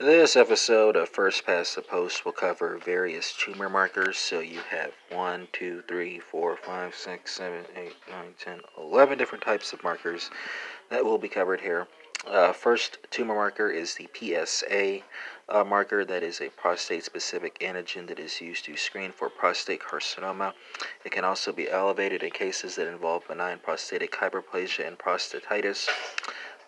This episode of First Past the Post will cover various tumor markers. So you have 1, 2, 3, 4, 5, 6, 7, 8, 9, 10, 11 different types of markers that will be covered here. Uh, first tumor marker is the PSA uh, marker, that is a prostate specific antigen that is used to screen for prostate carcinoma. It can also be elevated in cases that involve benign prostatic hyperplasia and prostatitis.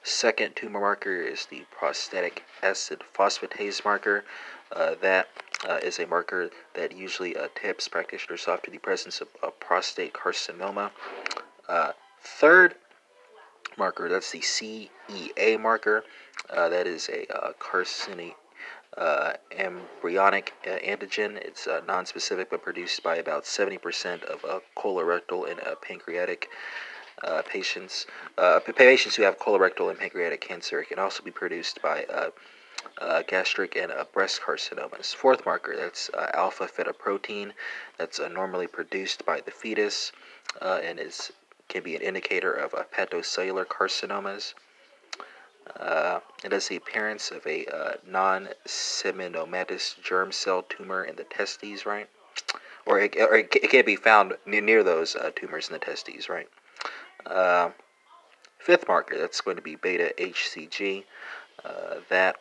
Second tumor marker is the prostatic acid phosphatase marker. Uh, that uh, is a marker that usually uh, tips practitioners off to the presence of, of prostate carcinoma. Uh, third marker, that's the CEA marker. Uh, that is a uh, uh, embryonic uh, antigen. It's uh, non-specific but produced by about 70% of colorectal and a pancreatic uh, patients, uh, patients who have colorectal and pancreatic cancer. It can also be produced by uh, uh gastric and uh, breast carcinomas. Fourth marker, that's uh, alpha fetoprotein. That's normally produced by the fetus and is can be an indicator of a hepatocellular carcinomas. it has the appearance of a non-seminomatous germ cell tumor in the testes, right? Or it, or it, it can be found near those tumors in the testes, right? Uh, fifth marker, that's going to be beta HCG. Uh, that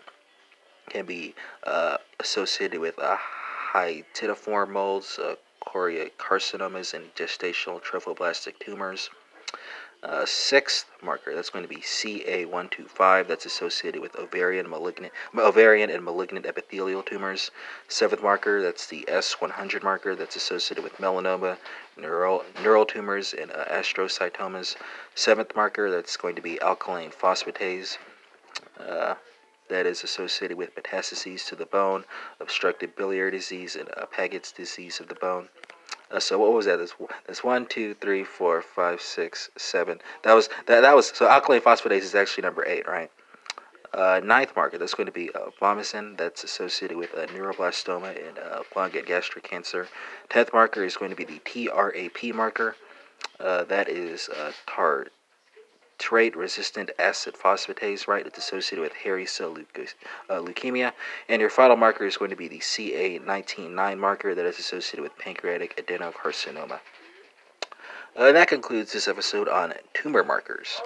can be uh, associated with uh, hydatidiform moles, uh, choriocarcinomas, and gestational trophoblastic tumors. Uh, sixth marker, that's going to be CA125, that's associated with ovarian, malignant, ovarian and malignant epithelial tumors. Seventh marker, that's the S100 marker, that's associated with melanoma, neural, neural tumors, and uh, astrocytomas. Seventh marker, that's going to be alkaline phosphatase. Uh, that is associated with metastases to the bone, obstructive biliary disease, and uh, Paget's disease of the bone. Uh, so what was that? That's, that's one, two, three, four, five, six, seven. That was that. That was so alkaline phosphatase is actually number eight, right? Uh, ninth marker. That's going to be uh. That's associated with uh, neuroblastoma and uh, lung and gastric cancer. Tenth marker is going to be the TRAP marker. Uh, that is uh, tar trait resistant acid phosphatase, right? It's associated with hairy cell uh, leukemia. And your final marker is going to be the CA199 marker that is associated with pancreatic adenocarcinoma. Uh, that concludes this episode on tumor markers.